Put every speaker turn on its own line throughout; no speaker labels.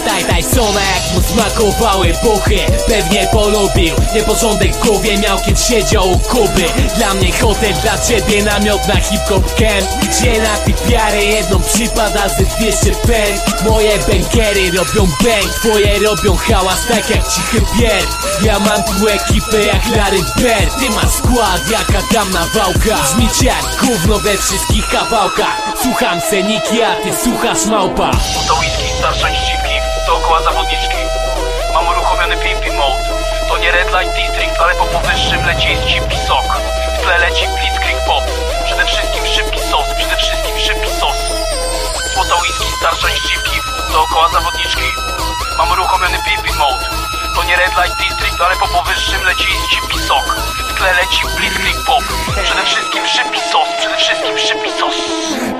Nakręcona jak mu smakowały puchy. Pewnie polubił Nieporządek w głowie miał kiedy siedział u Kuby. Dla mnie hotel, dla ciebie namiot na hip-hop camp. Gdzie na tych jedną przypada ze 200 pęk Moje bękery robią bang Twoje robią hałas tak jak cichy pier Ja mam tu ekipę jak Larry Bird. Ty masz skład jaka tam nawałka Brzmicie jak gówno we wszystkich kawałkach. Słucham seniki, a ty słuchasz małpa.
To whisky, starsza zawodniczki. Mam uruchomiony pimpy mode. To nie red light district, ale po powyższym leci cipki sok W tle leci blitzkrieg pop. Przede wszystkim szybki sos, przede wszystkim szybki sos. Złota whisky, starsza niż cipki, dookoła zawodniczki. Mam uruchomiony pimpy mode. To nie red light district, ale po powyższym leci cipki sok W tle leci blitzkrieg pop. Przede wszystkim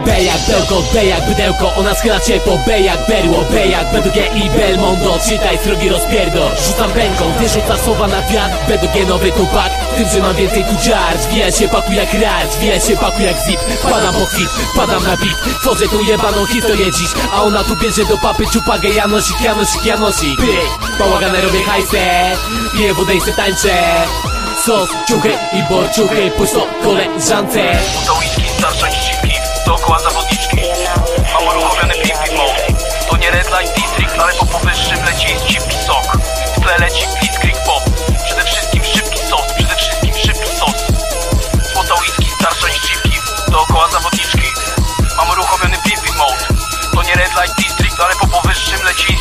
B jak bełko, B jak bydełko Ona schyla cię po B jak berło B jak BDG i Belmondo. Czytaj srogi rozpierdol. Rzucam pęką, ty rzuca słowa na wiatr. BDG nowy tupak, tym, że mam więcej tu jar Zwija się pakuj jak rar, zwija się pakuj jak zip. Padam po kwit, padam na beat. Tworzę tu jebaną historię dziś A ona tu bierze do papy ciupagę. Janosik, Janosik, Janosik. Pyk, bałagane robię hajsę. Piję wodę i se tańczę. Sos, ciuchy i borciuchy Pójdź to koleżance.
Whisky, Tle leci blitzkrieg pop. Przede wszystkim szybki sos, przede wszystkim szybki sos. Złota whisky, starsza niż cipki, dookoła zawodniczki. Mam uruchomiony pimpy mode. To nie red light district, ale po powyższym leci